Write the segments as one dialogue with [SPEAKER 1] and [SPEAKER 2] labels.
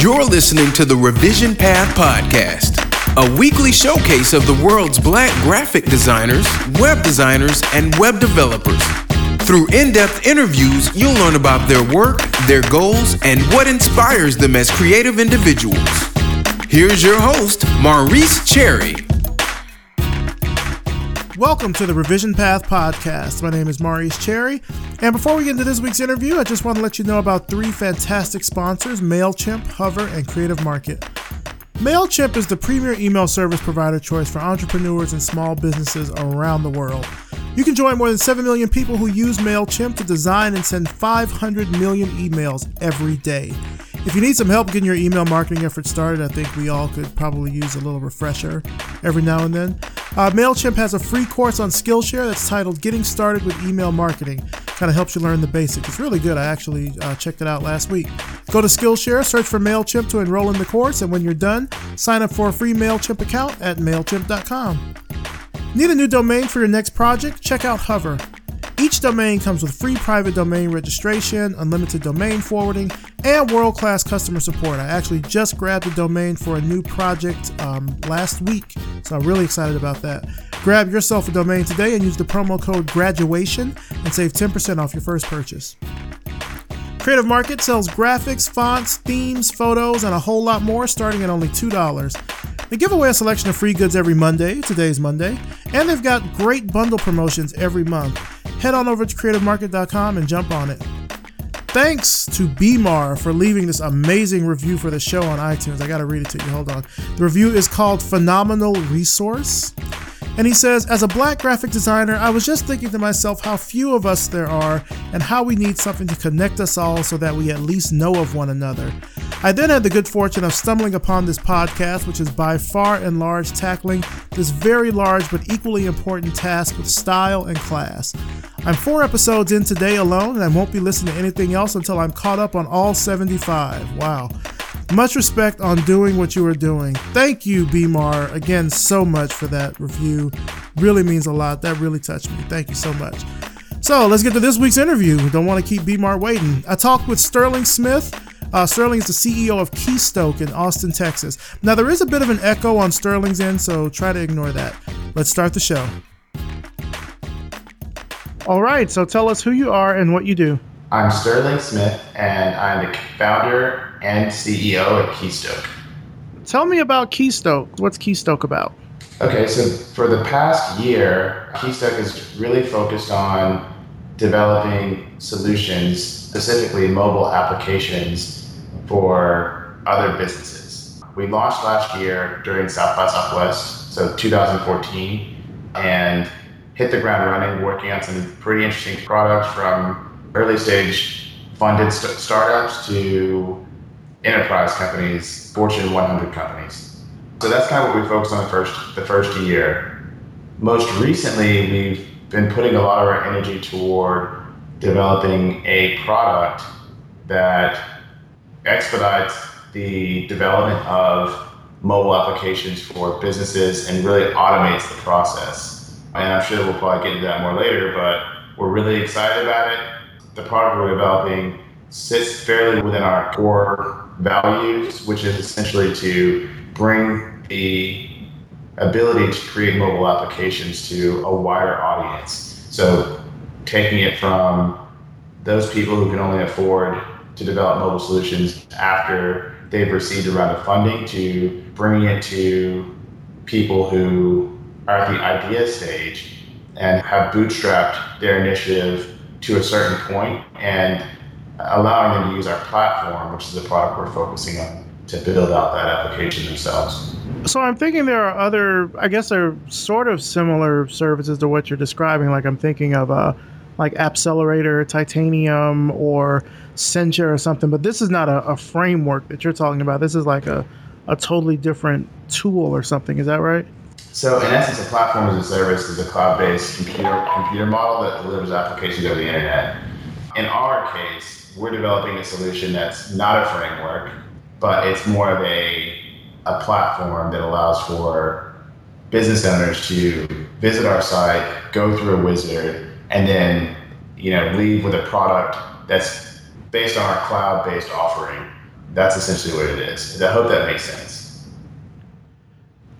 [SPEAKER 1] You're listening to the Revision Path Podcast, a weekly showcase of the world's black graphic designers, web designers, and web developers. Through in depth interviews, you'll learn about their work, their goals, and what inspires them as creative individuals. Here's your host, Maurice Cherry.
[SPEAKER 2] Welcome to the Revision Path Podcast. My name is Maurice Cherry. And before we get into this week's interview, I just want to let you know about three fantastic sponsors MailChimp, Hover, and Creative Market. MailChimp is the premier email service provider choice for entrepreneurs and small businesses around the world. You can join more than 7 million people who use MailChimp to design and send 500 million emails every day. If you need some help getting your email marketing effort started, I think we all could probably use a little refresher every now and then. Uh, MailChimp has a free course on Skillshare that's titled Getting Started with Email Marketing. Kind of helps you learn the basics. It's really good. I actually uh, checked it out last week. Go to Skillshare, search for MailChimp to enroll in the course, and when you're done, sign up for a free MailChimp account at MailChimp.com. Need a new domain for your next project? Check out Hover. Each domain comes with free private domain registration, unlimited domain forwarding, and world class customer support. I actually just grabbed a domain for a new project um, last week, so I'm really excited about that. Grab yourself a domain today and use the promo code GRADUATION and save 10% off your first purchase. Creative Market sells graphics, fonts, themes, photos, and a whole lot more starting at only $2. They give away a selection of free goods every Monday, today's Monday, and they've got great bundle promotions every month. Head on over to creativemarket.com and jump on it. Thanks to BMAR for leaving this amazing review for the show on iTunes. I gotta read it to you. Hold on. The review is called Phenomenal Resource. And he says, As a black graphic designer, I was just thinking to myself how few of us there are and how we need something to connect us all so that we at least know of one another. I then had the good fortune of stumbling upon this podcast, which is by far and large tackling this very large but equally important task with style and class. I'm four episodes in today alone, and I won't be listening to anything else until I'm caught up on all 75. Wow. Much respect on doing what you are doing. Thank you, BMAR, again so much for that review. Really means a lot. That really touched me. Thank you so much. So let's get to this week's interview. Don't want to keep BMAR waiting. I talked with Sterling Smith. Uh, Sterling is the CEO of Keystoke in Austin, Texas. Now, there is a bit of an echo on Sterling's end, so try to ignore that. Let's start the show. All right, so tell us who you are and what you do.
[SPEAKER 3] I'm Sterling Smith, and I'm the founder and CEO at Keystoke.
[SPEAKER 2] Tell me about Keystoke. What's Keystoke about?
[SPEAKER 3] Okay, so for the past year, Keystoke is really focused on developing solutions, specifically mobile applications for other businesses. We launched last year during South by Southwest, so 2014, and hit the ground running, working on some pretty interesting products from early stage funded st- startups to enterprise companies, Fortune 100 companies. So that's kind of what we focused on the first the first year. Most recently, we've been putting a lot of our energy toward developing a product that expedites the development of mobile applications for businesses and really automates the process. And I'm sure we'll probably get into that more later, but we're really excited about it the product we're developing sits fairly within our core values, which is essentially to bring the ability to create mobile applications to a wider audience. So taking it from those people who can only afford to develop mobile solutions after they've received a round of funding to bringing it to people who are at the idea stage and have bootstrapped their initiative to a certain point and allowing them to use our platform, which is the product we're focusing on, to build out that application themselves.
[SPEAKER 2] So I'm thinking there are other, I guess they're sort of similar services to what you're describing. Like I'm thinking of uh, like Appcelerator, Titanium, or Sencha or something. But this is not a, a framework that you're talking about. This is like a, a totally different tool or something. Is that right?
[SPEAKER 3] So in essence, a platform as a service is a cloud-based computer computer model that delivers applications over the internet. In our case, we're developing a solution that's not a framework, but it's more of a a platform that allows for business owners to visit our site, go through a wizard, and then you know leave with a product that's based on our cloud-based offering. that's essentially what it is. I hope that makes sense.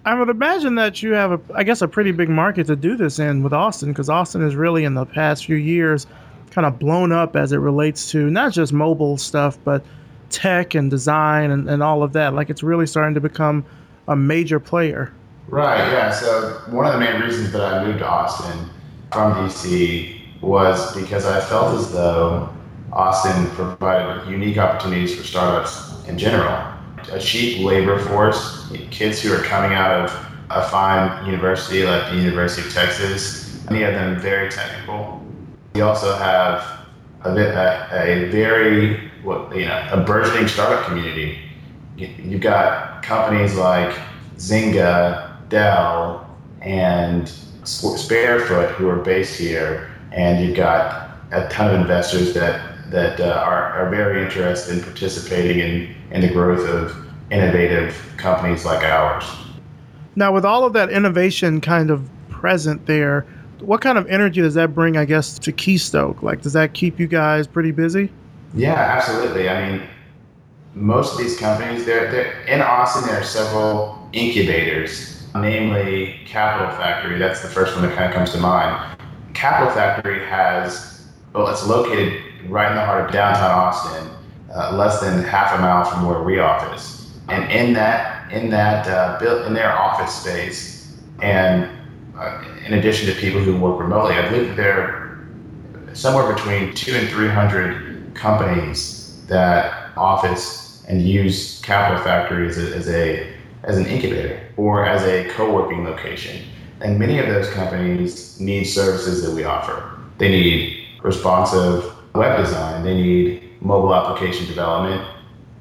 [SPEAKER 2] I would imagine that you have, a, I guess, a pretty big market to do this in with Austin, because Austin is really in the past few years kind of blown up as it relates to not just mobile stuff, but tech and design and, and all of that. Like it's really starting to become a major player.
[SPEAKER 3] Right, yeah. So one of the main reasons that I moved to Austin from DC was because I felt as though Austin provided unique opportunities for startups in general a cheap labor force, kids who are coming out of a fine university like the University of Texas, many of them very technical. We also have a, a, a very, what, you know, a burgeoning startup community. You've got companies like Zynga, Dell, and Sparefoot who are based here, and you've got a ton of investors that that uh, are, are very interested in participating in, in the growth of innovative companies like ours.
[SPEAKER 2] Now, with all of that innovation kind of present there, what kind of energy does that bring, I guess, to Keystoke? Like, does that keep you guys pretty busy?
[SPEAKER 3] Yeah, absolutely. I mean, most of these companies, they're, they're in Austin, there are several incubators, namely Capital Factory. That's the first one that kind of comes to mind. Capital Factory has, well, it's located right in the heart of downtown Austin, uh, less than half a mile from where we office. And in that, in that, uh, built in their office space, and uh, in addition to people who work remotely, I believe that there are somewhere between two and three hundred companies that office and use Capital Factory as a, as a as an incubator or as a co-working location. And many of those companies need services that we offer. They need responsive web design, they need mobile application development,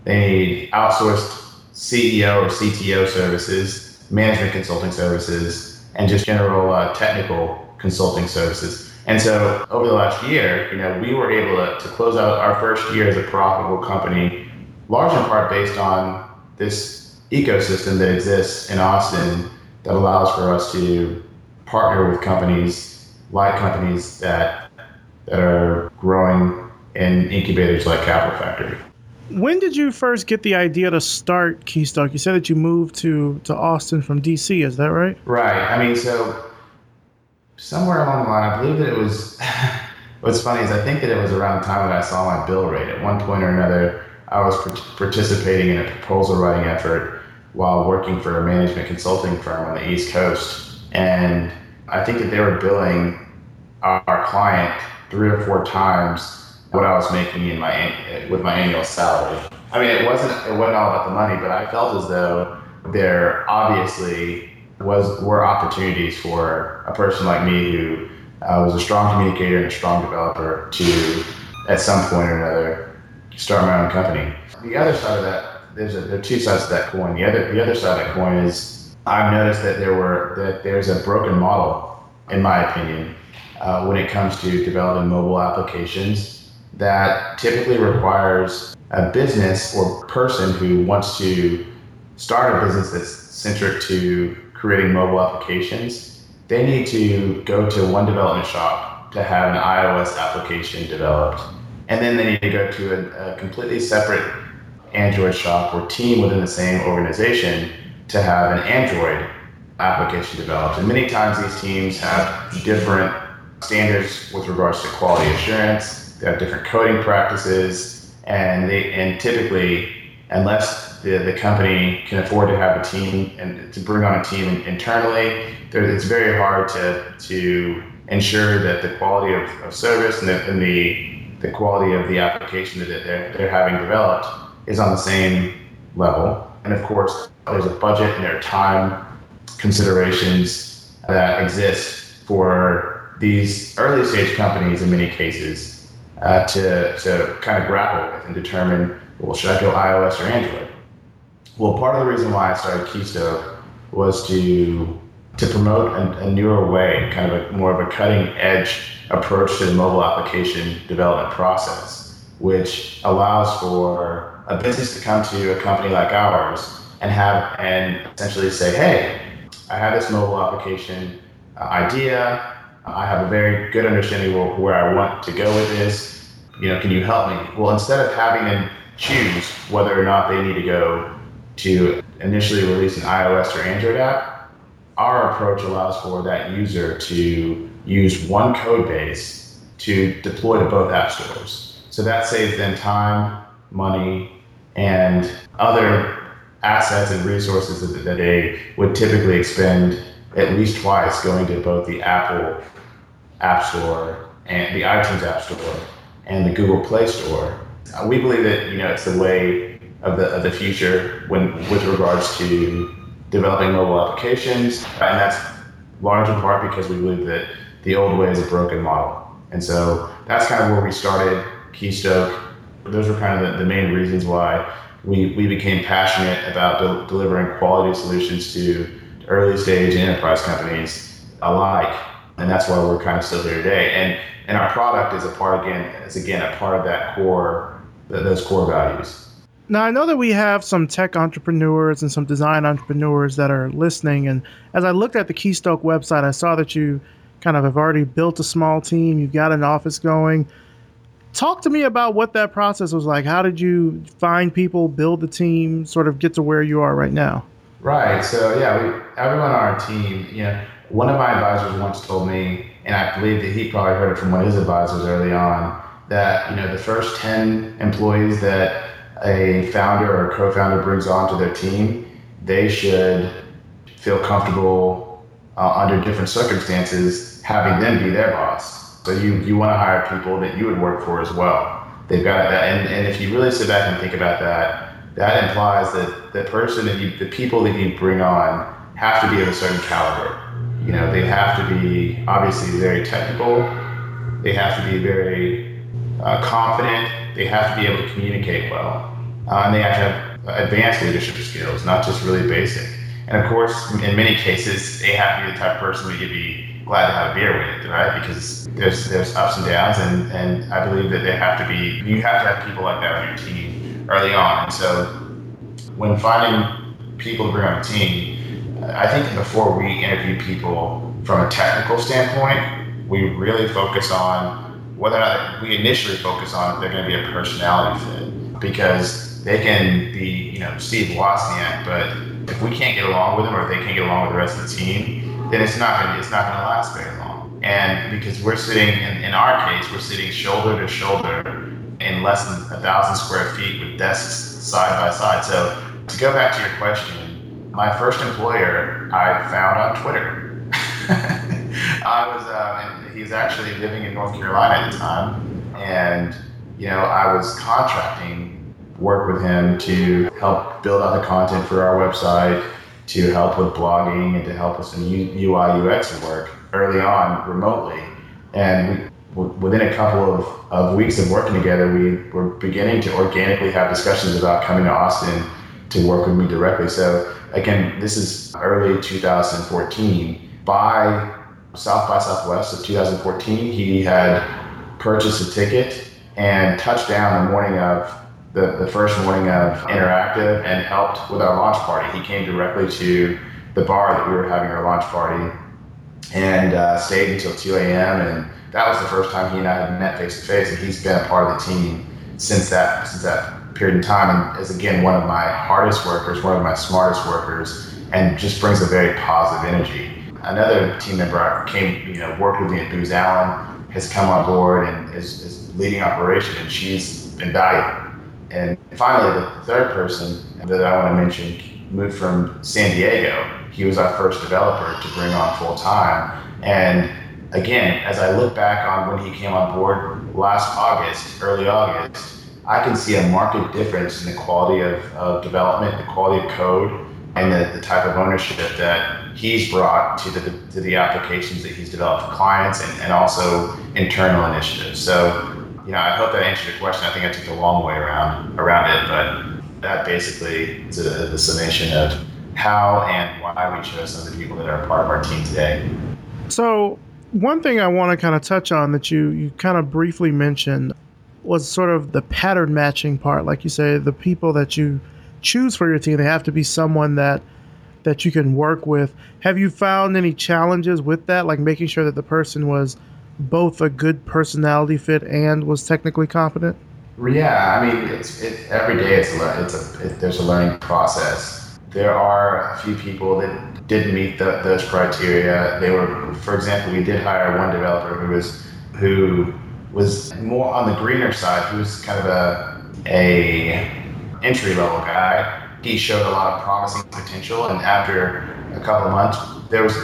[SPEAKER 3] they need outsourced CEO or CTO services, management consulting services, and just general uh, technical consulting services. And so over the last year, you know, we were able to, to close out our first year as a profitable company, large in part based on this ecosystem that exists in Austin that allows for us to partner with companies like companies that that are growing in incubators like Capital Factory.
[SPEAKER 2] When did you first get the idea to start Keystoke? You said that you moved to, to Austin from DC, is that right?
[SPEAKER 3] Right. I mean, so somewhere along the line, I believe that it was. what's funny is I think that it was around the time that I saw my bill rate. At one point or another, I was participating in a proposal writing effort while working for a management consulting firm on the East Coast. And I think that they were billing our client three or four times what I was making in my with my annual salary. I mean, it wasn't it wasn't all about the money, but I felt as though there obviously was were opportunities for a person like me who uh, was a strong communicator and a strong developer to, at some point or another, start my own company. The other side of that, there's a, there are two sides to that coin. The other the other side of that coin is I've noticed that there were that there's a broken model, in my opinion, uh, when it comes to developing mobile applications that typically requires a business or person who wants to start a business that's centric to creating mobile applications. They need to go to one development shop to have an iOS application developed. And then they need to go to a, a completely separate Android shop or team within the same organization to have an Android application developed. And many times these teams have different standards with regards to quality assurance. They have different coding practices, and they and typically, unless the, the company can afford to have a team and to bring on a team internally, it's very hard to to ensure that the quality of, of service and the, and the the quality of the application that they're, they're having developed is on the same level. And of course, there's a budget and there are time considerations that exist for these early stage companies, in many cases, uh, to, to kind of grapple with and determine, well, should I go iOS or Android? Well, part of the reason why I started Keystoke was to to promote a, a newer way, kind of a more of a cutting edge approach to the mobile application development process, which allows for a business to come to a company like ours and have and essentially say, hey, I have this mobile application uh, idea. I have a very good understanding of where I want to go with this. You know, can you help me? Well, instead of having them choose whether or not they need to go to initially release an iOS or Android app, our approach allows for that user to use one code base to deploy to both app stores. So that saves them time, money, and other assets and resources that, they would typically expend at least twice going to both the Apple App Store and the iTunes App Store and the Google Play Store. Uh, we believe that you know it's the way of the of the future when with regards to developing mobile applications, and that's large in part because we believe that the old way is a broken model. And so that's kind of where we started Keystoke. Those were kind of the, the main reasons why we, we became passionate about de- delivering quality solutions to early stage enterprise companies alike. And that's why we're kind of still here today. And and our product is a part again is again a part of that core those core values.
[SPEAKER 2] Now I know that we have some tech entrepreneurs and some design entrepreneurs that are listening. And as I looked at the Keystoke website, I saw that you kind of have already built a small team. You've got an office going. Talk to me about what that process was like. How did you find people, build the team, sort of get to where you are right now?
[SPEAKER 3] Right. So yeah, we, everyone on our team, you know, one of my advisors once told me, and I believe that he probably heard it from one of his advisors early on, that you know the first ten employees that a founder or co-founder brings onto their team, they should feel comfortable uh, under different circumstances having them be their boss. So you you want to hire people that you would work for as well. They've got that, and, and if you really sit back and think about that, that implies that the person that you, the people that you bring on have to be of a certain caliber. You know, they have to be obviously very technical. They have to be very uh, confident. They have to be able to communicate well, uh, and they have to have advanced leadership skills, not just really basic. And of course, in many cases, they have to be the type of person that you'd be glad to have a beer with, right? Because there's there's ups and downs, and and I believe that they have to be. You have to have people like that on your team early on. And so when finding people to bring on a team, I think before we interview people from a technical standpoint, we really focus on whether or not we initially focus on if they're going to be a personality fit because they can be, you know, Steve Wozniak, but if we can't get along with them or if they can't get along with the rest of the team, then it's not going to, it's not going to last very long. And because we're sitting, in, in our case, we're sitting shoulder to shoulder in less than a thousand square feet with desks side by side. So to go back to your question, my first employer I found on Twitter. I was, uh, he was actually living in North Carolina at the time, and you know I was contracting work with him to help build out the content for our website, to help with blogging, and to help with some UI UX work early on remotely. And within a couple of, of weeks of working together, we were beginning to organically have discussions about coming to Austin to work with me directly. So again, this is early 2014. By South by Southwest of 2014, he had purchased a ticket and touched down the morning of the, the first morning of Interactive and helped with our launch party. He came directly to the bar that we were having our launch party and uh, stayed until 2 a.m. and that was the first time he and I had met face to face, and he's been a part of the team since that since that period in time, and is again one of my hardest workers, one of my smartest workers, and just brings a very positive energy. Another team member came, you know, worked with me at Booz Allen, has come on board and is, is leading operation, and she's invaluable. And finally, the third person that I want to mention moved from San Diego. He was our first developer to bring on full time, and again, as I look back on when he came on board last August, early August, I can see a marked difference in the quality of, of development, the quality of code, and the, the type of ownership that he's brought to the, to the applications that he's developed for clients and, and also internal initiatives. So, you know, I hope that answered your question. I think I took a long way around around it, but that basically is a, the summation of how and why we chose some of the people that are part of our team today.
[SPEAKER 2] So, one thing I want to kind of touch on that you you kind of briefly mentioned was sort of the pattern matching part. Like you say, the people that you choose for your team, they have to be someone that that you can work with. Have you found any challenges with that, like making sure that the person was both a good personality fit and was technically competent?
[SPEAKER 3] Yeah, I mean, it's it, every day. It's a it's a it, there's a learning process. There are a few people that didn't meet the, those criteria. They were, for example, we did hire one developer who was who was more on the greener side. who was kind of a a entry level guy. He showed a lot of promising potential, and after a couple of months, there was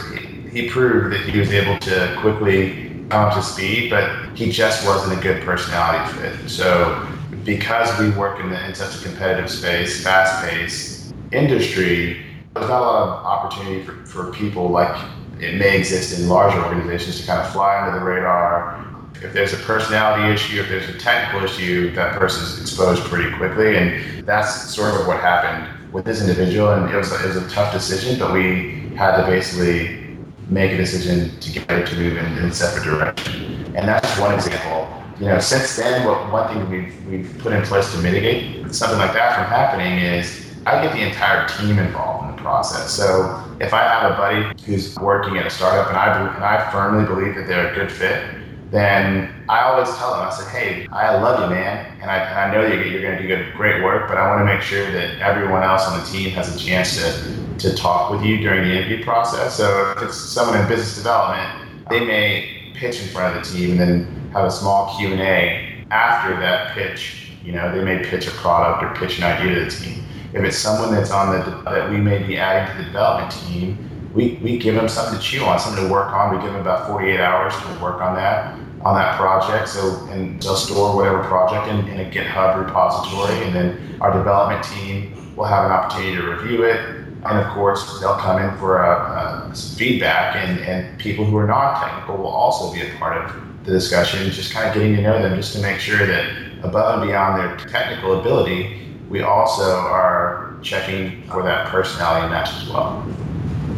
[SPEAKER 3] he proved that he was able to quickly come up to speed, but he just wasn't a good personality fit. So because we work in, the, in such a competitive space, fast-paced industry, there's not a lot of opportunity for, for people like it may exist in larger organizations to kind of fly under the radar. If there's a personality issue, if there's a technical issue, that person's exposed pretty quickly. And that's sort of what happened with this individual. And it was, it was a tough decision, but we had to basically make a decision together to move in, in a separate direction. And that's one example. You know, since then, what one thing we've we've put in place to mitigate something like that from happening is I get the entire team involved process. So if I have a buddy who's working at a startup and I and I firmly believe that they're a good fit, then I always tell them, I say, hey, I love you, man, and I, and I know that you're going to do good, great work, but I want to make sure that everyone else on the team has a chance to to talk with you during the interview process. So if it's someone in business development, they may pitch in front of the team and then have a small Q and A after that pitch. You know, they may pitch a product or pitch an idea to the team. If it's someone that's on the that we may be adding to the development team, we, we give them something to chew on, something to work on. We give them about 48 hours to work on that on that project. So and they'll store whatever project in, in a GitHub repository, and then our development team will have an opportunity to review it and of course, they'll come in for a, a feedback, and, and people who are not technical will also be a part of the discussion, just kind of getting to know them, just to make sure that above and beyond their technical ability, we also are checking for that personality match as well.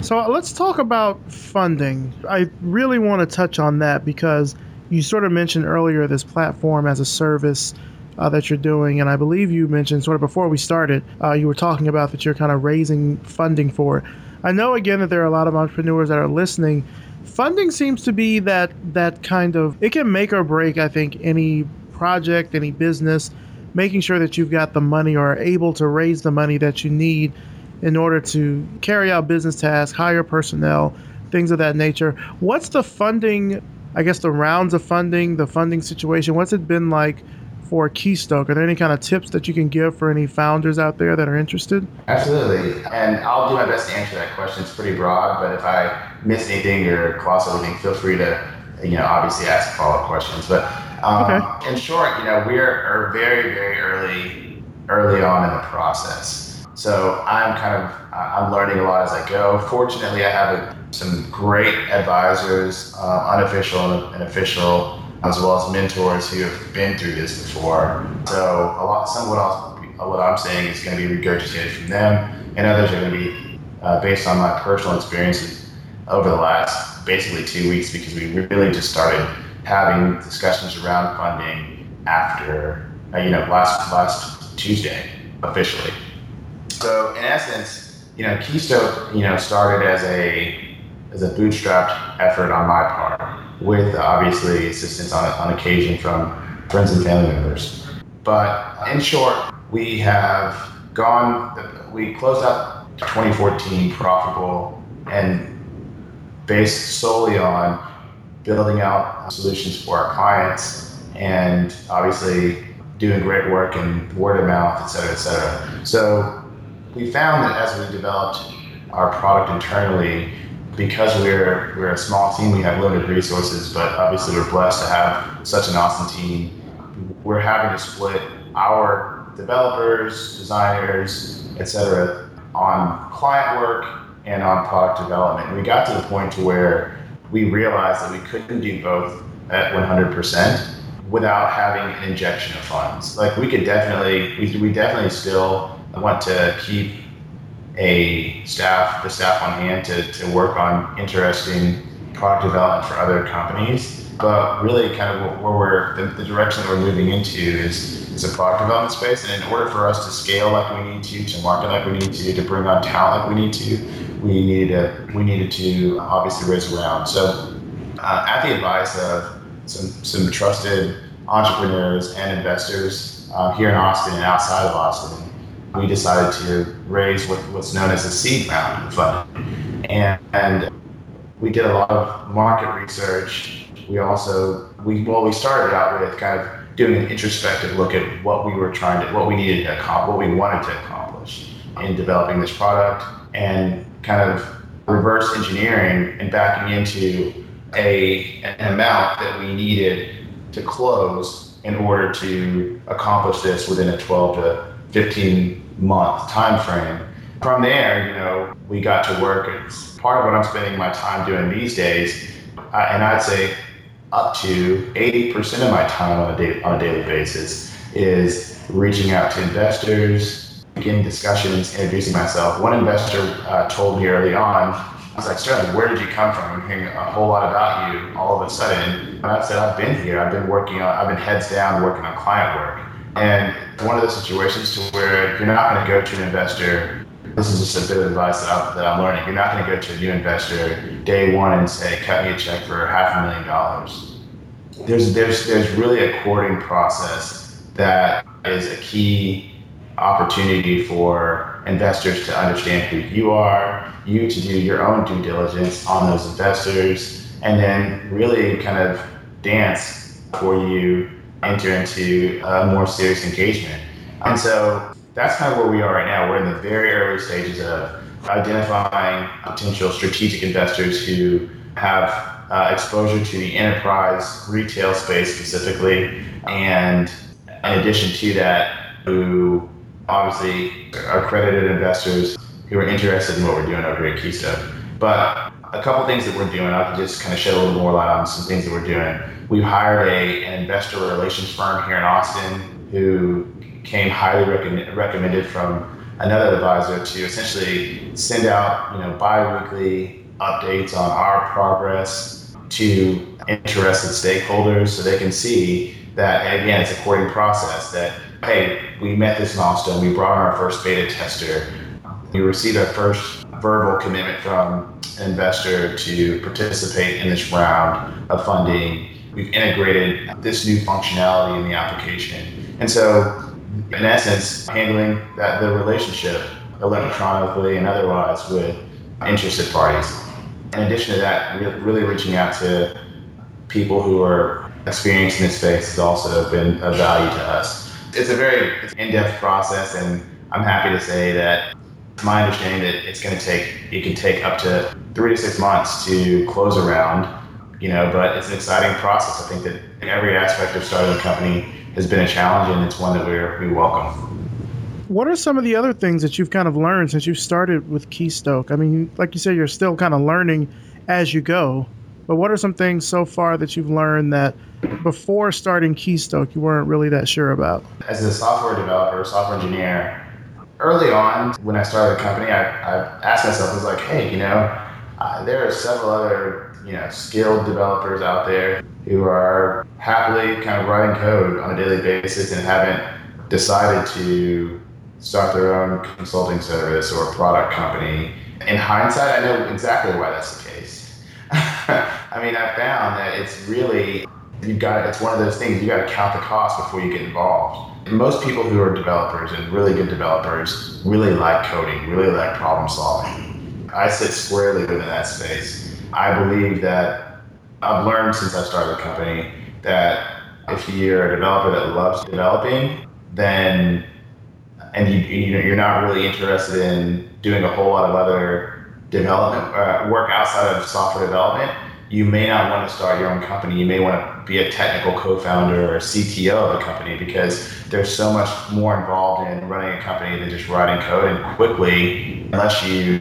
[SPEAKER 2] So uh, let's talk about funding. I really want to touch on that because you sort of mentioned earlier this platform as a service uh, that you're doing. And I believe you mentioned sort of before we started, uh, you were talking about that you're kind of raising funding for. I know again that there are a lot of entrepreneurs that are listening. Funding seems to be that that kind of it can make or break. I think any project, any business, making sure that you've got the money or are able to raise the money that you need in order to carry out business tasks, hire personnel, things of that nature. What's the funding? I guess the rounds of funding, the funding situation. What's it been like for Keystoke. Are there any kind of tips that you can give for any founders out there that are interested?
[SPEAKER 3] Absolutely. And I'll do my best to answer that question. It's pretty broad, but if I miss anything or cross anything, feel free to, you know, obviously ask follow-up questions. But um, okay. in short, you know, we're very, very early, early on in the process. So I'm kind of, I'm learning a lot as I go. Fortunately, I have a, some great advisors, uh, unofficial and official as well as mentors who have been through this before. So a lot, some of what, I'll, what I'm saying is going to be regurgitated from them, and others are going to be uh, based on my personal experiences over the last basically two weeks because we really just started having discussions around funding after uh, you know last last Tuesday officially. So in essence, you know, Keystoke, you know, started as a as a bootstrapped effort on my part with obviously assistance on, on occasion from friends and family members. But in short, we have gone, we closed out 2014 profitable and based solely on building out uh, solutions for our clients and obviously doing great work and word of mouth, et cetera, et cetera. So we found that as we developed our product internally, because we're we're a small team, we have limited resources, but obviously we're blessed to have such an awesome team. We're having to split our developers, designers, etc., on client work and on product development. We got to the point to where we realized that we couldn't do both at 100% without having an injection of funds. Like we could definitely, we, we definitely still want to keep a staff, the staff on hand to, to work on interesting product development for other companies. But really, kind of where we're the, the direction that we're moving into is is a product development space. And in order for us to scale like we need to, to market like we need to, to bring on talent like we need to, we needed to we needed to obviously raise a round. So, uh, at the advice of some some trusted entrepreneurs and investors, uh, here in Austin and outside of Austin, we decided to raise what, what's known as a seed round funding. And, and we did a lot of market research. We also, we well, we started out with kind of doing an introspective look at what we were trying to, what we needed to accomplish, what we wanted to accomplish in developing this product, and kind of reverse engineering and backing into a an amount that we needed to close in order to accomplish this within a 12 to 15 month time frame. From there, you know, we got to work. It's part of what I'm spending my time doing these days, uh, and I'd say up to 80% of my time on a, day, on a daily basis is reaching out to investors, beginning discussions, introducing myself. One investor uh, told me early on, I was like, Sterling, where did you come from? I'm hearing a whole lot about you all of a sudden. And I said, I've been here. I've been working on, I've been heads down working on client work. And one of those situations to where you're not going to go to an investor. This is just a bit of advice that I'm, that I'm learning. You're not going to go to a new investor day one and say, cut me a check for half a million dollars. There's, there's, there's really a courting process that is a key opportunity for investors to understand who you are, you to do your own due diligence on those investors, and then really kind of dance before you enter into a more serious engagement. And so that's kind of where we are right now. We're in the very early stages of identifying potential strategic investors who have uh, exposure to the enterprise retail space specifically, and in addition to that, who obviously accredited investors who are interested in what we're doing over here at Keystoke. But a couple things that we're doing, I can just kind of shed a little more light on some things that we're doing. We've hired a, an investor relations firm here in Austin who came highly recommended from another advisor to essentially send out, you know, bi-weekly updates on our progress to interested stakeholders so they can see that, again, it's a courting process that, hey, we met this milestone, we brought our first beta tester, we received our first verbal commitment from an investor to participate in this round of funding. We've integrated this new functionality in the application. And so, in essence, handling that the relationship electronically and otherwise with interested parties. In addition to that, really reaching out to people who are experienced in this space has also been of value to us. It's a very in-depth process, and I'm happy to say that my understanding that it's going to take, it can take up to three to six months to close around you know, but it's an exciting process. I think that every aspect of starting a company has been a challenge and it's one that we're, we welcome.
[SPEAKER 2] What are some of the other things that you've kind of learned since you started with Keystoke? I mean, like you said, you're still kind of learning as you go. But what are some things so far that you've learned that before starting Keystoke you weren't really that sure about?
[SPEAKER 3] As a software developer, software engineer, early on when I started the company, I, I asked myself, I was like, hey, you know, uh, there are several other you know skilled developers out there who are happily kind of writing code on a daily basis and haven't decided to start their own consulting service or product company. In hindsight, I know exactly why that's the. I mean, I found that it's really you got it's one of those things you got to count the cost before you get involved. Most people who are developers and really good developers really like coding, really like problem solving I sit squarely within that space. I believe that I've learned since I started the company that if you're a developer that loves developing, then and you, know you're not really interested in doing a whole lot of other development uh, work outside of software development, you may not want to start your own company. You may want to be a technical co-founder or CTO of a company because there's so much more involved in running a company than just writing code. And quickly, unless you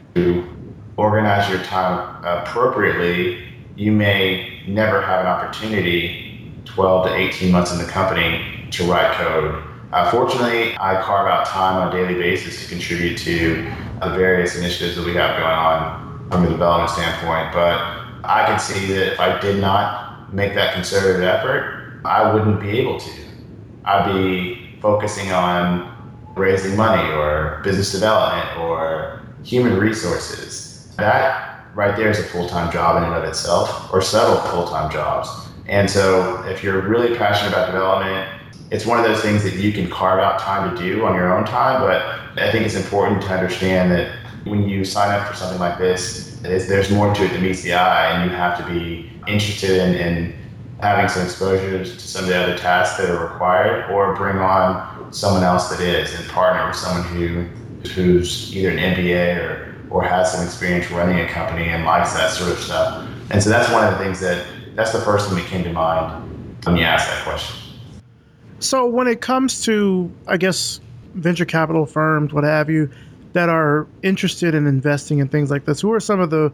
[SPEAKER 3] organize your time appropriately, you may never have an opportunity 12 to 18 months in the company to write code. Uh, fortunately, I carve out time on a daily basis to contribute to the various initiatives that we have going on from a development standpoint. But I can see that if I did not make that concerted effort, I wouldn't be able to. I'd be focusing on raising money or business development or human resources that right there is a full time job in and of itself, or several full time jobs. And so, if you're really passionate about development, it's one of those things that you can carve out time to do on your own time. But I think it's important to understand that when you sign up for something like this, there's more to it than meets the eye, and you have to be interested in, in having some exposure to some of the other tasks that are required, or bring on someone else that is and partner with someone who who's either an MBA or or has some experience running a company and likes that sort of stuff. And so that's one of the things that that's the first thing that came to mind when you asked that question.
[SPEAKER 2] So when it comes to, I guess, venture capital firms, what have you, that are interested in investing in things like this, who are some of the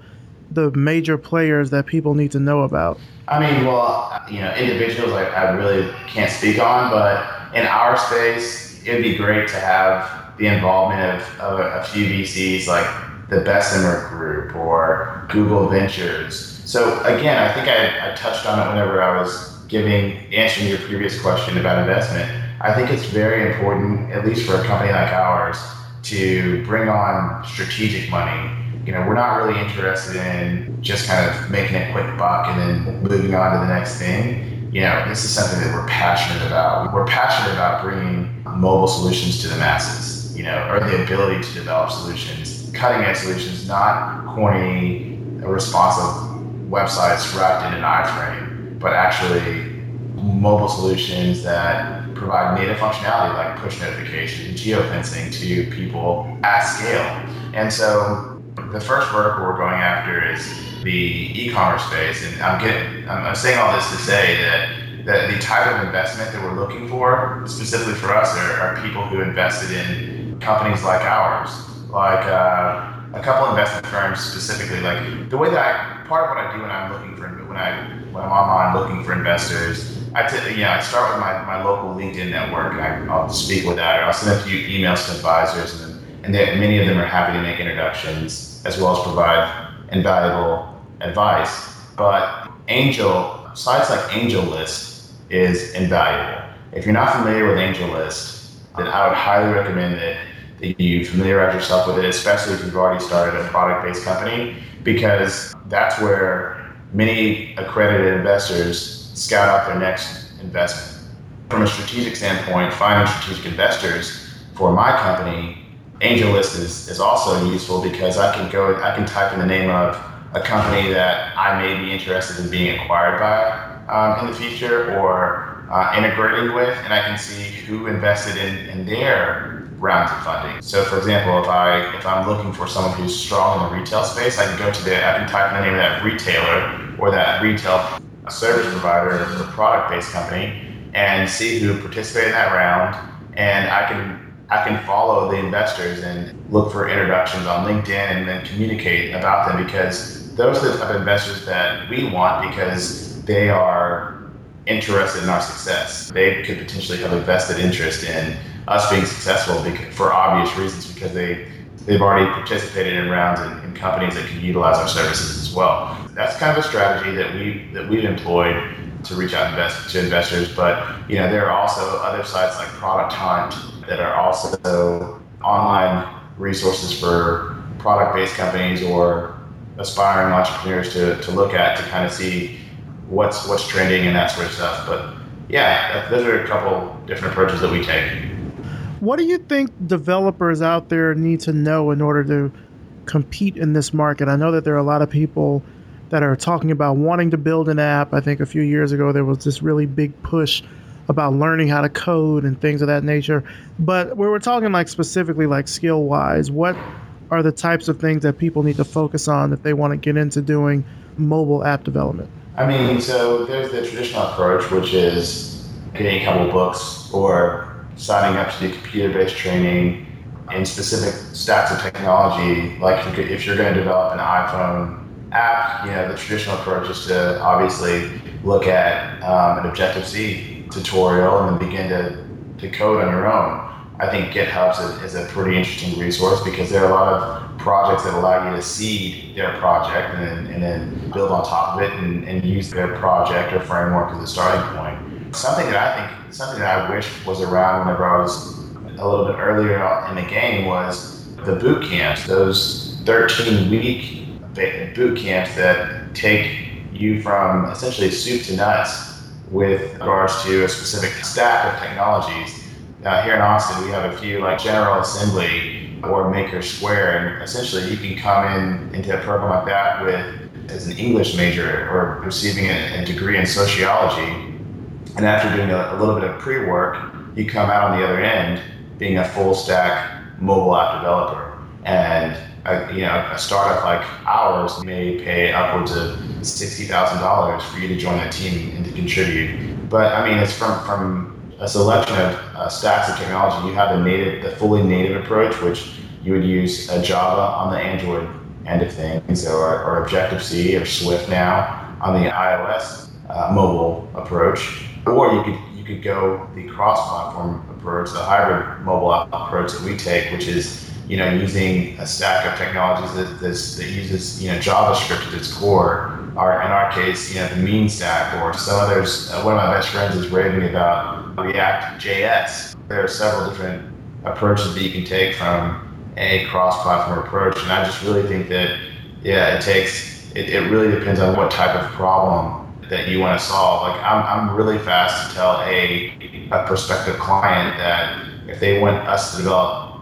[SPEAKER 2] the major players that people need to know about?
[SPEAKER 3] I mean, well, you know, individuals I, I really can't speak on, but in our space, it'd be great to have the involvement of, of a, a few VCs like the Bessemer Group or Google Ventures. So again, I think I, I touched on it whenever I was giving answering your previous question about investment. I think it's very important, at least for a company like ours, to bring on strategic money. You know, we're not really interested in just kind of making a quick buck and then moving on to the next thing. You know, this is something that we're passionate about. We're passionate about bringing mobile solutions to the masses, you know, or the ability to develop solutions, cutting edge solutions, not corny, responsive websites wrapped in an iframe, but actually mobile solutions that provide native functionality like push notifications, geofencing to people at scale. And so the first vertical we're going after is the e-commerce space. And I'm getting, I'm saying all this to say that, that the type of investment that we're looking for, specifically for us, are, are people who invested in companies like ours, like uh, a couple investment firms specifically. Like the way that I, part of what I do when I'm looking for, when I, when I'm online looking for investors I t- yeah, I start with my, my local LinkedIn network. and I, will speak with that, or I'll send a few emails to advisors, and, and many of them are happy to make introductions as well as provide invaluable advice. But Angel sites like AngelList is invaluable. If you're not familiar with AngelList, then I would highly recommend that, that you familiarize yourself with it, especially if you've already started a product-based company, because that's where many accredited investors scout out their next investment. From a strategic standpoint, finding strategic investors for my company, AngelList is, is also useful because I can go, I can type in the name of a company that I may be interested in being acquired by um, in the future or uh, integrating with, and I can see who invested in, in their rounds of funding. So, for example, if I if I'm looking for someone who's strong in the retail space, I can go to the I can type in the name of that retailer or that retail a service provider or product-based company and see who participated in that round, and I can I can follow the investors and look for introductions on LinkedIn and then communicate about them because those are the type of investors that we want because they are interested in our success. They could potentially have a vested interest in us being successful for obvious reasons because they they've already participated in rounds in, in companies that can utilize our services as well that's kind of a strategy that we that we've employed to reach out invest, to investors. But you know, there are also other sites like Product Hunt that are also online resources for product-based companies or aspiring entrepreneurs to, to look at to kind of see what's what's trending and that sort of stuff. But yeah, those are a couple different approaches that we take.
[SPEAKER 2] What do you think developers out there need to know in order to compete in this market? I know that there are a lot of people that are talking about wanting to build an app. I think a few years ago there was this really big push about learning how to code and things of that nature. But we we're talking like specifically like skill wise, what are the types of things that people need to focus on if they want to get into doing mobile app development?
[SPEAKER 3] I mean, so there's the traditional approach, which is getting a couple books or signing up to do computer-based training in specific stacks of technology. Like if you're going to develop an iPhone app, you know, the traditional approach is to obviously look at um, an Objective C tutorial and then begin to, to code on your own. I think GitHub is a, is a pretty interesting resource because there are a lot of projects that allow you to seed their project and then, and then build on top of it and, and use their project or framework as a starting point. Something that I think, something that I wish was around whenever I was a little bit earlier in the game was the boot camps, those 13 week boot camps that take you from essentially soup to nuts with regards to a specific stack of technologies. Here in Austin, we have a few like General Assembly or Maker Square, and essentially you can come in into a program like that with as an English major or receiving a, a degree in sociology, and after doing a, a little bit of pre-work, you come out on the other end being a full stack mobile app developer. And a, you know, a startup like ours may pay upwards of sixty thousand dollars for you to join that team and to contribute. But I mean, it's from from a selection of uh, stacks of technology. You have the native, the fully native approach, which you would use a Java on the Android end of things, or, or Objective C or Swift now on the iOS uh, mobile approach, or you could could go the cross-platform approach, the hybrid mobile app approach that we take, which is you know using a stack of technologies that, that uses you know JavaScript at its core. Or in our case, you know the MEAN stack, or some others. Uh, one of my best friends is raving about React JS. There are several different approaches that you can take from a cross-platform approach, and I just really think that yeah, it takes it, it really depends on what type of problem that you want to solve. Like I'm, I'm really fast to tell a, a prospective client that if they want us to develop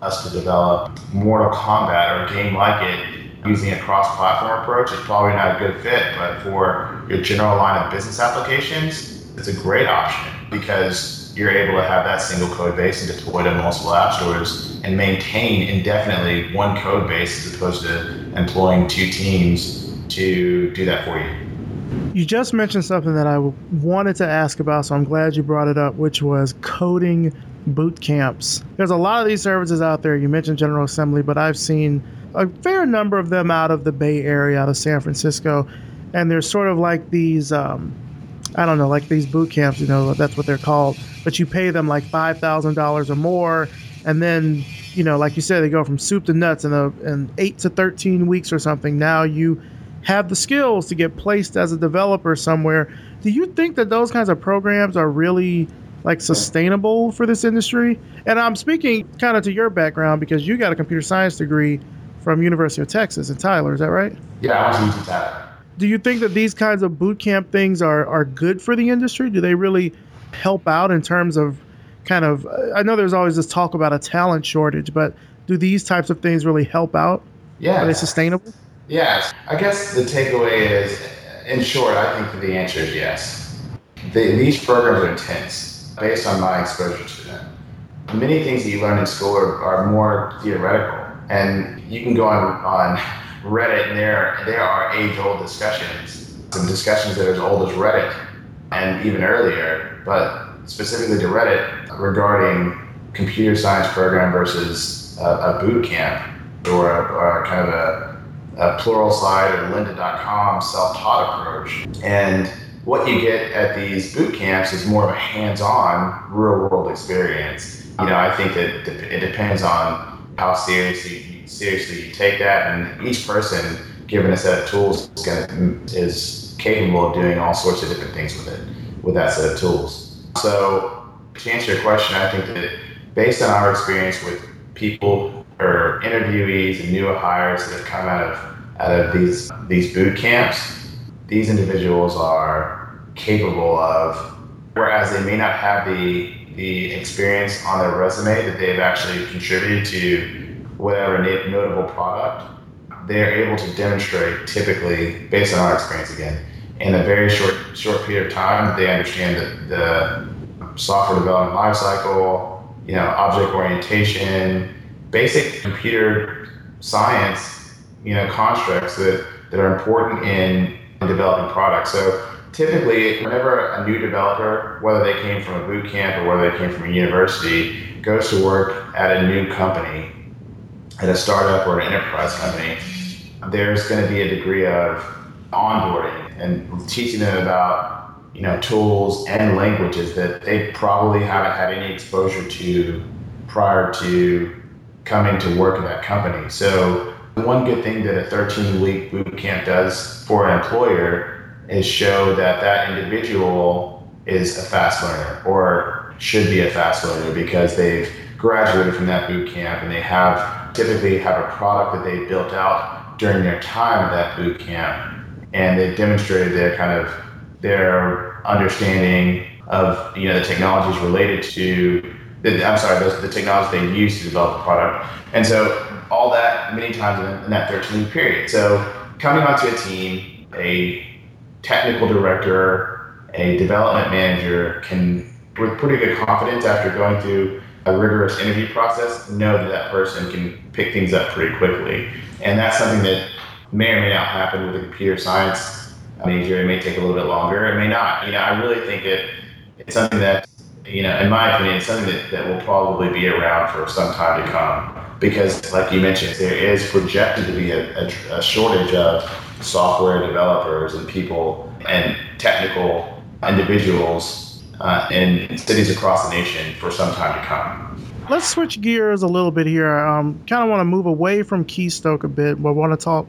[SPEAKER 3] us to develop Mortal Kombat or a game like it using a cross-platform approach, it's probably not a good fit. But for your general line of business applications, it's a great option because you're able to have that single code base and deploy to multiple app stores and maintain indefinitely one code base as opposed to employing two teams to do that for you.
[SPEAKER 2] You just mentioned something that I wanted to ask about, so I'm glad you brought it up, which was coding boot camps. There's a lot of these services out there. You mentioned General Assembly, but I've seen a fair number of them out of the Bay Area, out of San Francisco, and there's sort of like these. Um, I don't know, like these boot camps, you know, that's what they're called. But you pay them like five thousand dollars or more, and then, you know, like you said, they go from soup to nuts in a in eight to thirteen weeks or something. Now you have the skills to get placed as a developer somewhere. Do you think that those kinds of programs are really like sustainable for this industry? And I'm speaking kind of to your background because you got a computer science degree from University of Texas in Tyler. Is that right?
[SPEAKER 3] Yeah, I to UT Tyler.
[SPEAKER 2] Do you think that these kinds of boot camp things are are good for the industry? Do they really help out in terms of kind of? I know there's always this talk about a talent shortage, but do these types of things really help out?
[SPEAKER 3] Yeah.
[SPEAKER 2] Are they sustainable?
[SPEAKER 3] Yes. I guess the takeaway is, in short, I think the answer is yes. The, these programs are intense based on my exposure to them. Many things that you learn in school are, are more theoretical, and you can go on, on Reddit, and there, there are age old discussions, some discussions that are as old as Reddit and even earlier, but specifically to Reddit regarding computer science program versus a, a boot camp or, a, or kind of a uh, Pluralsight or lynda.com self-taught approach. And what you get at these boot camps is more of a hands-on real world experience. You know, I think that it depends on how seriously seriously you take that, and each person, given a set of tools, is, gonna, is capable of doing all sorts of different things with it, with that set of tools. So, to answer your question, I think that based on our experience with people or interviewees and new hires that have come out of out of these these boot camps, these individuals are capable of, whereas they may not have the the experience on their resume that they've actually contributed to whatever notable product, they're able to demonstrate typically, based on our experience again, in a very short short period of time, they understand the, the software development lifecycle, you know, object orientation, basic computer science you know constructs that, that are important in, in developing products. So typically, whenever a new developer, whether they came from a boot camp or whether they came from a university, goes to work at a new company, at a startup or an enterprise company, there's going to be a degree of onboarding and teaching them about you know tools and languages that they probably haven't had any exposure to prior to coming to work at that company. So one good thing that a 13 week boot camp does for an employer is show that that individual is a fast learner or should be a fast learner because they've graduated from that boot camp and they have typically have a product that they built out during their time at that boot camp and they've demonstrated their kind of their understanding of you know the technologies related to I'm sorry, the, the technology they use to develop the product. And so all that many times in, in that 13 week period. So coming onto a team, a technical director, a development manager can, with pretty good confidence after going through a rigorous interview process, know that that person can pick things up pretty quickly. And that's something that may or may not happen with a computer science major. It may take a little bit longer. It may not. You know, I really think it, it's something that you know, in my opinion, something that, that will probably be around for some time to come. Because, like you mentioned, there is projected to be a, a, a shortage of software developers and people and technical individuals uh, in cities across the nation for some time to come.
[SPEAKER 2] Let's switch gears a little bit here. Um, kind of want to move away from Keystoke a bit, but want to talk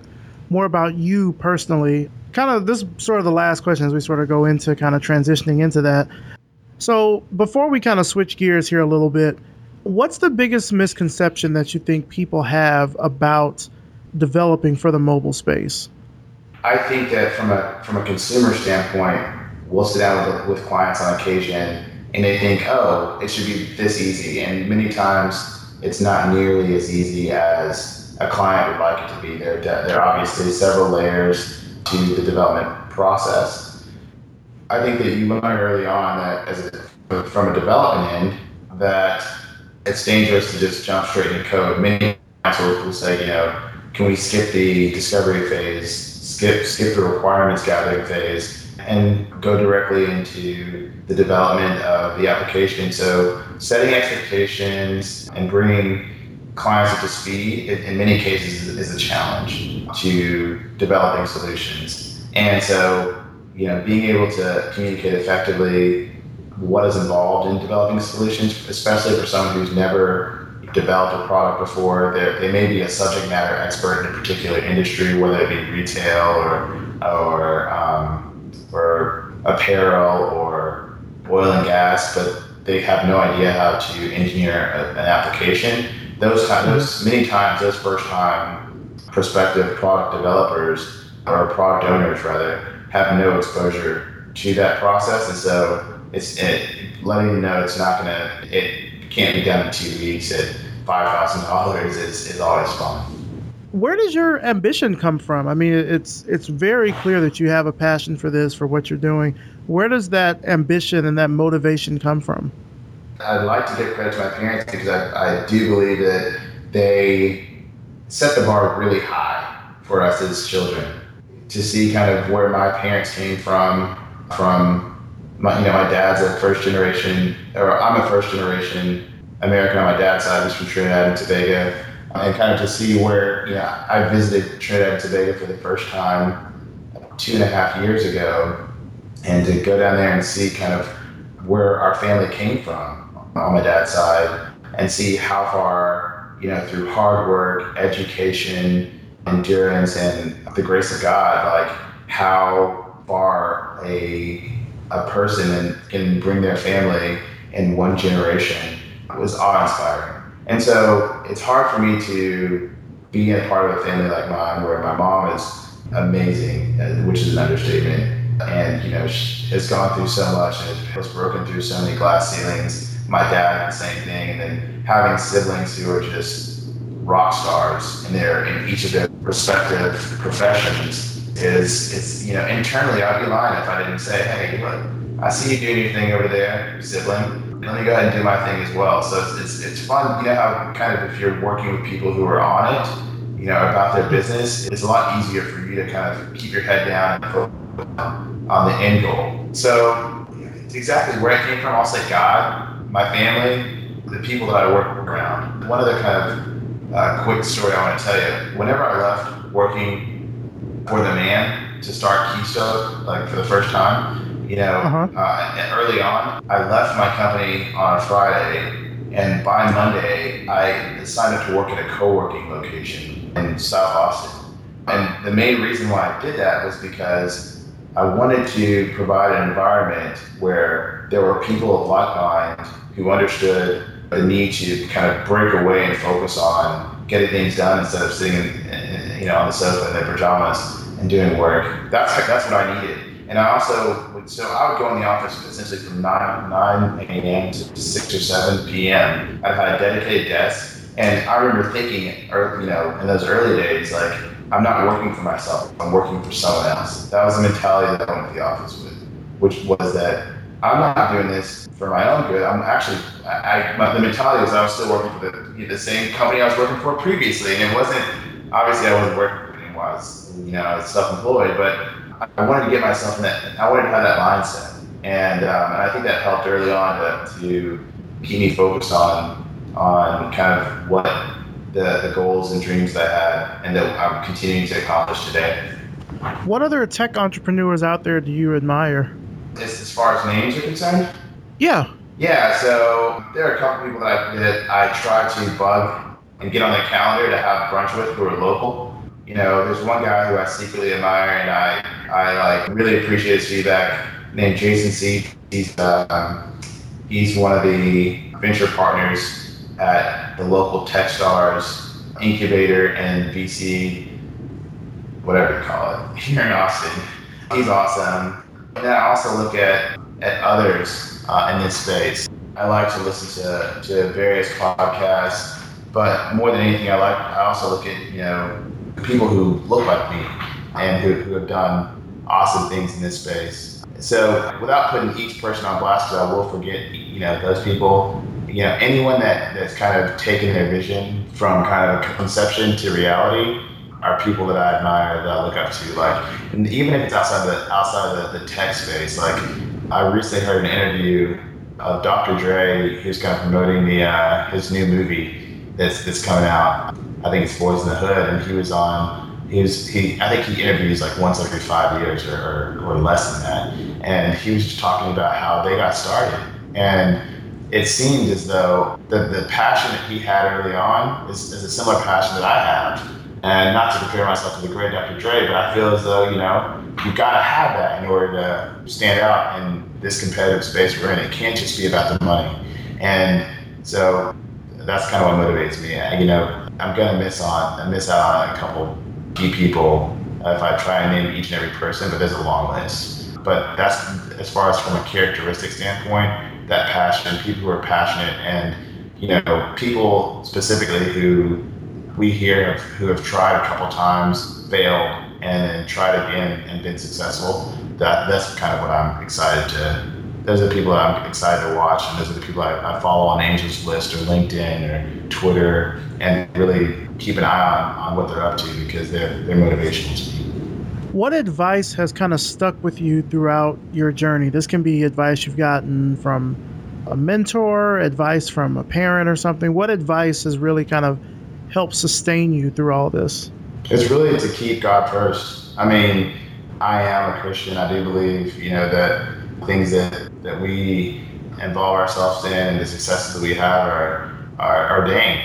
[SPEAKER 2] more about you personally. Kind of this sort of the last question as we sort of go into kind of transitioning into that. So, before we kind of switch gears here a little bit, what's the biggest misconception that you think people have about developing for the mobile space?
[SPEAKER 3] I think that from a from a consumer standpoint, we'll sit down with, with clients on occasion and they think, oh, it should be this easy. And many times it's not nearly as easy as a client would like it to be. There, there are obviously several layers to the development process. I think that you learn early on that as a, from a development end that it's dangerous to just jump straight into code. Many times will say, you know, can we skip the discovery phase, skip skip the requirements gathering phase, and go directly into the development of the application. So setting expectations and bringing clients up to speed in, in many cases is a challenge to developing solutions. And so you know, being able to communicate effectively what is involved in developing solutions, especially for someone who's never developed a product before. They're, they may be a subject matter expert in a particular industry, whether it be retail or or um, or apparel or oil and gas, but they have no idea how to engineer a, an application. Those kind, those many times, those first time prospective product developers or product owners rather have no exposure to that process, and so it's it, letting them know it's not gonna it can't be done in two weeks at five thousand dollars is is always fun.
[SPEAKER 2] Where does your ambition come from? I mean, it's it's very clear that you have a passion for this, for what you're doing. Where does that ambition and that motivation come from?
[SPEAKER 3] I'd like to give credit to my parents because I, I do believe that they set the bar really high for us as children to see kind of where my parents came from, from my, you know, my dad's a first generation, or I'm a first generation American on my dad's side, he's from Trinidad and Tobago, and kind of to see where, you know, I visited Trinidad and Tobago for the first time two and a half years ago, and to go down there and see kind of where our family came from on my dad's side, and see how far, you know, through hard work, education, endurance and the grace of God, like how far a a person can bring their family in one generation was awe-inspiring. And so it's hard for me to be a part of a family like mine where my mom is amazing, uh, which is an understatement. And, you know, she has gone through so much and has broken through so many glass ceilings. My dad, the same thing. And then having siblings who are just rock stars in their in each of their respective professions is it's you know internally I'd be lying if I didn't say hey look I see you doing your thing over there sibling. Let me go ahead and do my thing as well. So it's, it's, it's fun. You know how kind of if you're working with people who are on it you know about their business it's a lot easier for you to kind of keep your head down and focus on the end goal. So it's exactly where I came from. I'll say God my family the people that I work around. One of the kind of uh, quick story I want to tell you. Whenever I left working for the man to start Keystoke, like for the first time, you know, uh-huh. uh, early on, I left my company on a Friday, and by Monday, I signed up to work at a co-working location in South Austin. And the main reason why I did that was because I wanted to provide an environment where there were people of like mind who understood the need to kind of break away and focus on getting things done instead of sitting, in, you know, on the sofa in their pajamas and doing work. That's that's what I needed. And I also would, so I would go in the office essentially from 9, 9 a.m. to 6 or 7 p.m. I had a dedicated desk. And I remember thinking, or, you know, in those early days, like, I'm not working for myself, I'm working for someone else. That was the mentality that I went to the office with, which was that I'm not doing this for my own good. I'm actually, I, my, the mentality was I was still working for the, the same company I was working for previously. And it wasn't, obviously, I wasn't working for anyone, I was, you know, I was self employed, but I wanted to get myself in that. I wanted to have that mindset, and, um, and I think that helped early on to, to keep me focused on on kind of what the, the goals and dreams that I had, and that I'm continuing to accomplish today.
[SPEAKER 2] What other tech entrepreneurs out there do you admire?
[SPEAKER 3] As, as far as names are concerned,
[SPEAKER 2] yeah,
[SPEAKER 3] yeah. So there are a couple people that I, that I try to bug and get on the calendar to have brunch with who are local you know, there's one guy who I secretly admire and I, I like really appreciate his feedback named Jason C. He's, um, he's one of the venture partners at the local Techstars incubator and VC, whatever you call it, here in Austin. He's awesome. Then I also look at, at others uh, in this space. I like to listen to, to various podcasts, but more than anything, I like I also look at you know people who look like me and who, who have done awesome things in this space. So without putting each person on blast, because I will forget, you know, those people. You know, anyone that, that's kind of taken their vision from kind of conception to reality are people that I admire, that I look up to. Like, and even if it's outside the outside the, the tech space, like I recently heard an interview of Dr. Dre, who's kind of promoting the uh, his new movie that's that's coming out. I think it's Boys in the Hood, and he was on. He was he. I think he interviews like once every five years or, or, or less than that, and he was just talking about how they got started, and it seemed as though the, the passion that he had early on is, is a similar passion that I have. And not to compare myself to the great Dr. Dre, but I feel as though, you know, you gotta have that in order to stand out in this competitive space we're in. It can't just be about the money. And so that's kind of what motivates me. You know, I'm gonna miss on miss out on a couple key people if I try and name each and every person, but there's a long list. But that's as far as from a characteristic standpoint, that passion, people who are passionate, and you know, people specifically who we hear have, who have tried a couple times, failed, and then tried again and been successful. That that's kind of what I'm excited to those are the people that I'm excited to watch, and those are the people I, I follow on Angels List or LinkedIn or Twitter, and really keep an eye on, on what they're up to because they're they're motivational to me.
[SPEAKER 2] What advice has kind of stuck with you throughout your journey? This can be advice you've gotten from a mentor, advice from a parent or something. What advice has really kind of helped sustain you through all this?
[SPEAKER 3] It's really to keep God first. I mean, I am a Christian. I do believe, you know, that things that, that we involve ourselves in and the successes that we have are, are ordained.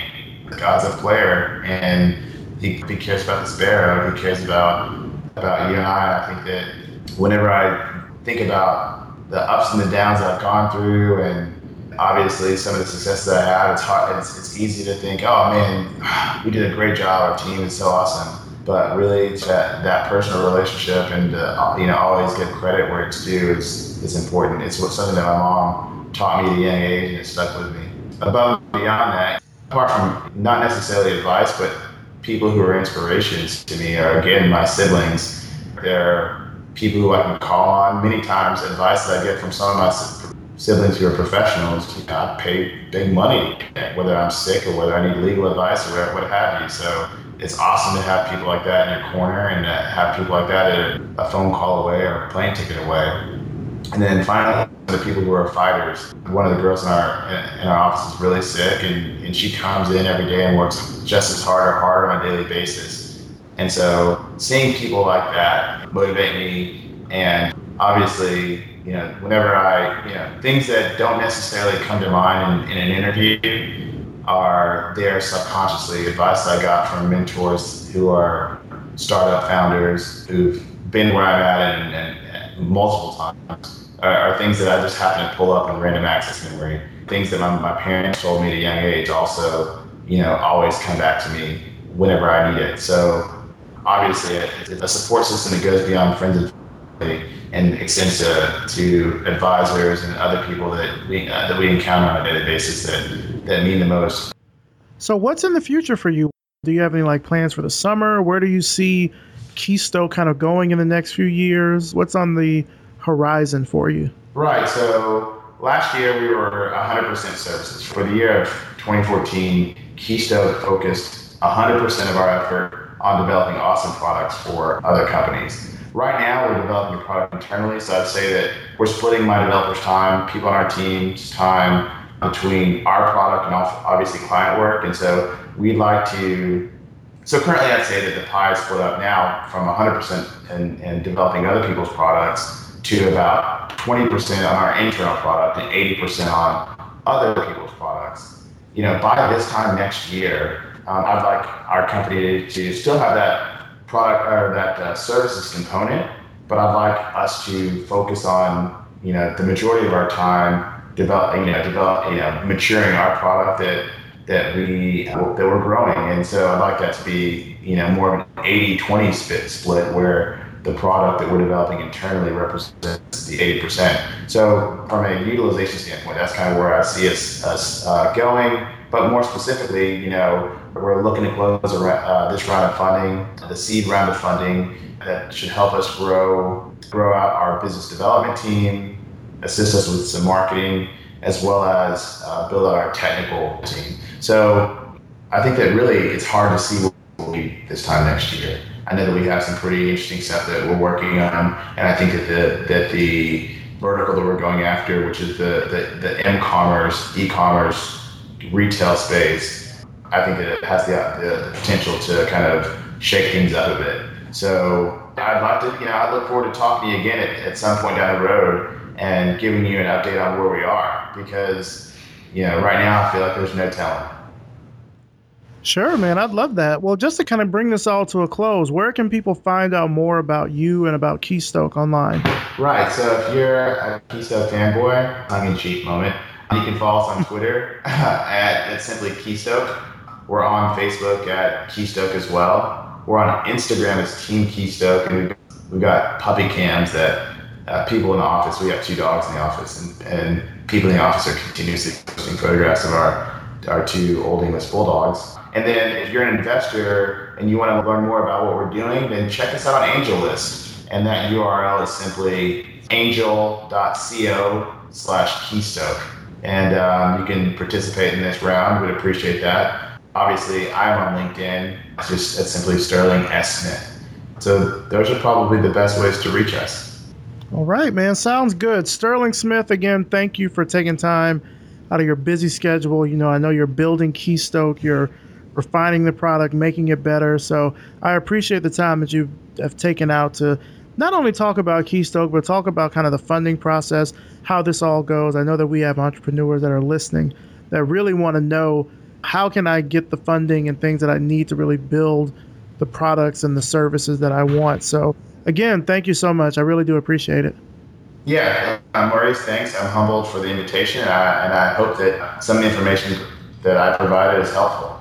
[SPEAKER 3] God's a player and he, he cares about the sparrow, he cares about about you and I. I think that whenever I think about the ups and the downs that I've gone through and obviously some of the successes that I had, it's hard it's, it's easy to think, oh man, we did a great job, our team is so awesome but really that, that personal relationship and uh, you know always give credit where it's due is, is important. It's what something that my mom taught me at a young age and it stuck with me. Above and beyond that, apart from not necessarily advice, but people who are inspirations to me are again my siblings. They're people who I can call on. Many times, advice that I get from some of my siblings who are professionals, you know, I pay big money, whether I'm sick or whether I need legal advice or what have you. So it's awesome to have people like that in your corner and to have people like that at a phone call away or a plane ticket away. And then finally, the people who are fighters. One of the girls in our in our office is really sick, and, and she comes in every day and works just as hard or harder on a daily basis. And so, seeing people like that motivate me, and obviously, you know, whenever I, you know, things that don't necessarily come to mind in, in an interview, are there subconsciously advice I got from mentors who are startup founders who've been where I'm at and, and, and multiple times are, are, things that I just happen to pull up in random access memory. Things that my, my parents told me at a young age also, you know, always come back to me whenever I need it. So obviously a, a support system that goes beyond friends and and extends to, to advisors and other people that we uh, that we encounter on a daily basis that that mean the most.
[SPEAKER 2] So, what's in the future for you? Do you have any like plans for the summer? Where do you see Keystoke kind of going in the next few years? What's on the horizon for you?
[SPEAKER 3] Right. So last year we were 100% services. For the year of 2014, Keystoke focused 100% of our effort on developing awesome products for other companies. Right now, we're developing a product internally, so I'd say that we're splitting my developers' time, people on our team's time between our product and obviously client work. And so we'd like to. So currently, I'd say that the pie is split up now from 100% in, in developing other people's products to about 20% on our internal product and 80% on other people's products. You know, by this time next year, um, I'd like our company to still have that product or that uh, services component, but I'd like us to focus on you know the majority of our time develop you know develop you know maturing our product that that we uh, that we're growing, and so I'd like that to be you know more of an 80-20 split split where the product that we're developing internally represents the 80%. So from a utilization standpoint, that's kind of where I see us, us uh, going. But more specifically, you know, we're looking to close uh, this round of funding, the seed round of funding that should help us grow grow out our business development team, assist us with some marketing, as well as uh, build out our technical team. So I think that really it's hard to see what will be this time next year. I know that we have some pretty interesting stuff that we're working on, and I think that the that the vertical that we're going after, which is the the, the m-commerce, e-commerce, retail space, I think it has the, the potential to kind of shake things up a bit. So I'd like to, you know, I look forward to talking to you again at, at some point down the road and giving you an update on where we are because, you know, right now I feel like there's no telling.
[SPEAKER 2] Sure, man. I'd love that. Well, just to kind of bring this all to a close, where can people find out more about you and about Keystoke online?
[SPEAKER 3] Right. So if you're a Keystoke fanboy, tongue in cheek moment, you can follow us on Twitter at, at simply Keystoke. We're on Facebook at Keystoke as well. We're on Instagram as Team Keystoke, and we've, we've got puppy cams that uh, people in the office. We have two dogs in the office, and, and people in the office are continuously posting photographs of our our two old English bulldogs. And then if you're an investor and you want to learn more about what we're doing, then check us out on AngelList. And that URL is simply angel.co slash keystoke. And um, you can participate in this round. We'd appreciate that. Obviously, I'm on LinkedIn. It's just it's simply Sterling S. Smith. So those are probably the best ways to reach us.
[SPEAKER 2] All right, man. Sounds good. Sterling Smith, again, thank you for taking time out of your busy schedule. You know, I know you're building Keystoke. You're refining the product, making it better. So I appreciate the time that you have taken out to not only talk about Keystoke, but talk about kind of the funding process, how this all goes. I know that we have entrepreneurs that are listening that really want to know how can I get the funding and things that I need to really build the products and the services that I want. So again, thank you so much. I really do appreciate it.
[SPEAKER 3] Yeah, uh, Maurice, thanks. I'm humbled for the invitation, and I, and I hope that some of the information that I provided is helpful.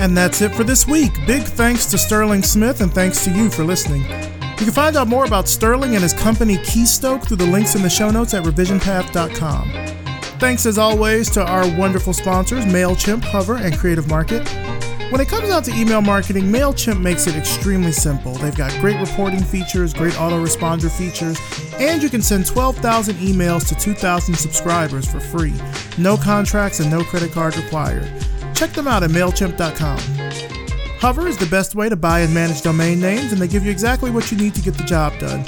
[SPEAKER 2] And that's it for this week. Big thanks to Sterling Smith and thanks to you for listening. You can find out more about Sterling and his company Keystoke through the links in the show notes at revisionpath.com. Thanks as always to our wonderful sponsors, MailChimp, Hover, and Creative Market. When it comes down to email marketing, MailChimp makes it extremely simple. They've got great reporting features, great autoresponder features, and you can send 12,000 emails to 2,000 subscribers for free. No contracts and no credit card required. Check them out at MailChimp.com. Hover is the best way to buy and manage domain names, and they give you exactly what you need to get the job done.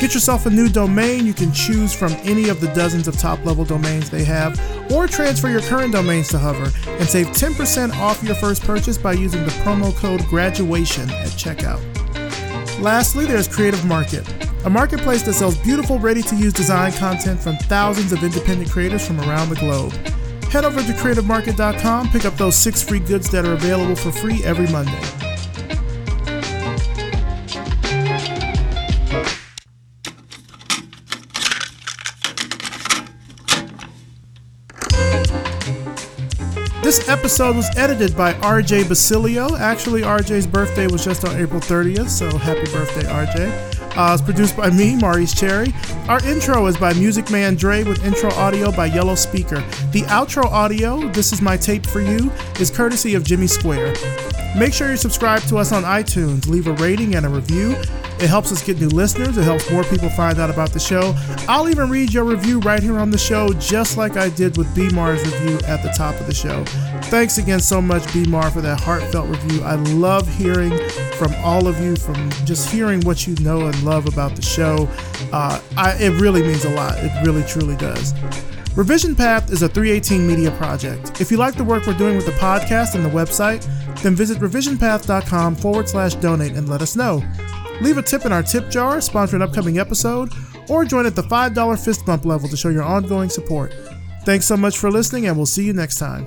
[SPEAKER 2] Get yourself a new domain. You can choose from any of the dozens of top level domains they have, or transfer your current domains to Hover and save 10% off your first purchase by using the promo code GRADUATION at checkout. Lastly, there's Creative Market, a marketplace that sells beautiful, ready to use design content from thousands of independent creators from around the globe. Head over to creativemarket.com, pick up those six free goods that are available for free every Monday. This episode was edited by RJ Basilio. Actually, RJ's birthday was just on April 30th, so happy birthday, RJ. Uh, it's produced by me, Maurice Cherry. Our intro is by Music Man Dre with intro audio by Yellow Speaker. The outro audio, This Is My Tape for You, is courtesy of Jimmy Square. Make sure you subscribe to us on iTunes, leave a rating and a review. It helps us get new listeners, it helps more people find out about the show. I'll even read your review right here on the show, just like I did with B Mar's review at the top of the show. Thanks again so much, B Mar, for that heartfelt review. I love hearing from all of you, from just hearing what you know and love about the show. Uh, I, it really means a lot. It really, truly does. Revision Path is a 318 media project. If you like the work we're doing with the podcast and the website, then visit revisionpath.com forward slash donate and let us know. Leave a tip in our tip jar, sponsor an upcoming episode, or join at the $5 fist bump level to show your ongoing support. Thanks so much for listening, and we'll see you next time.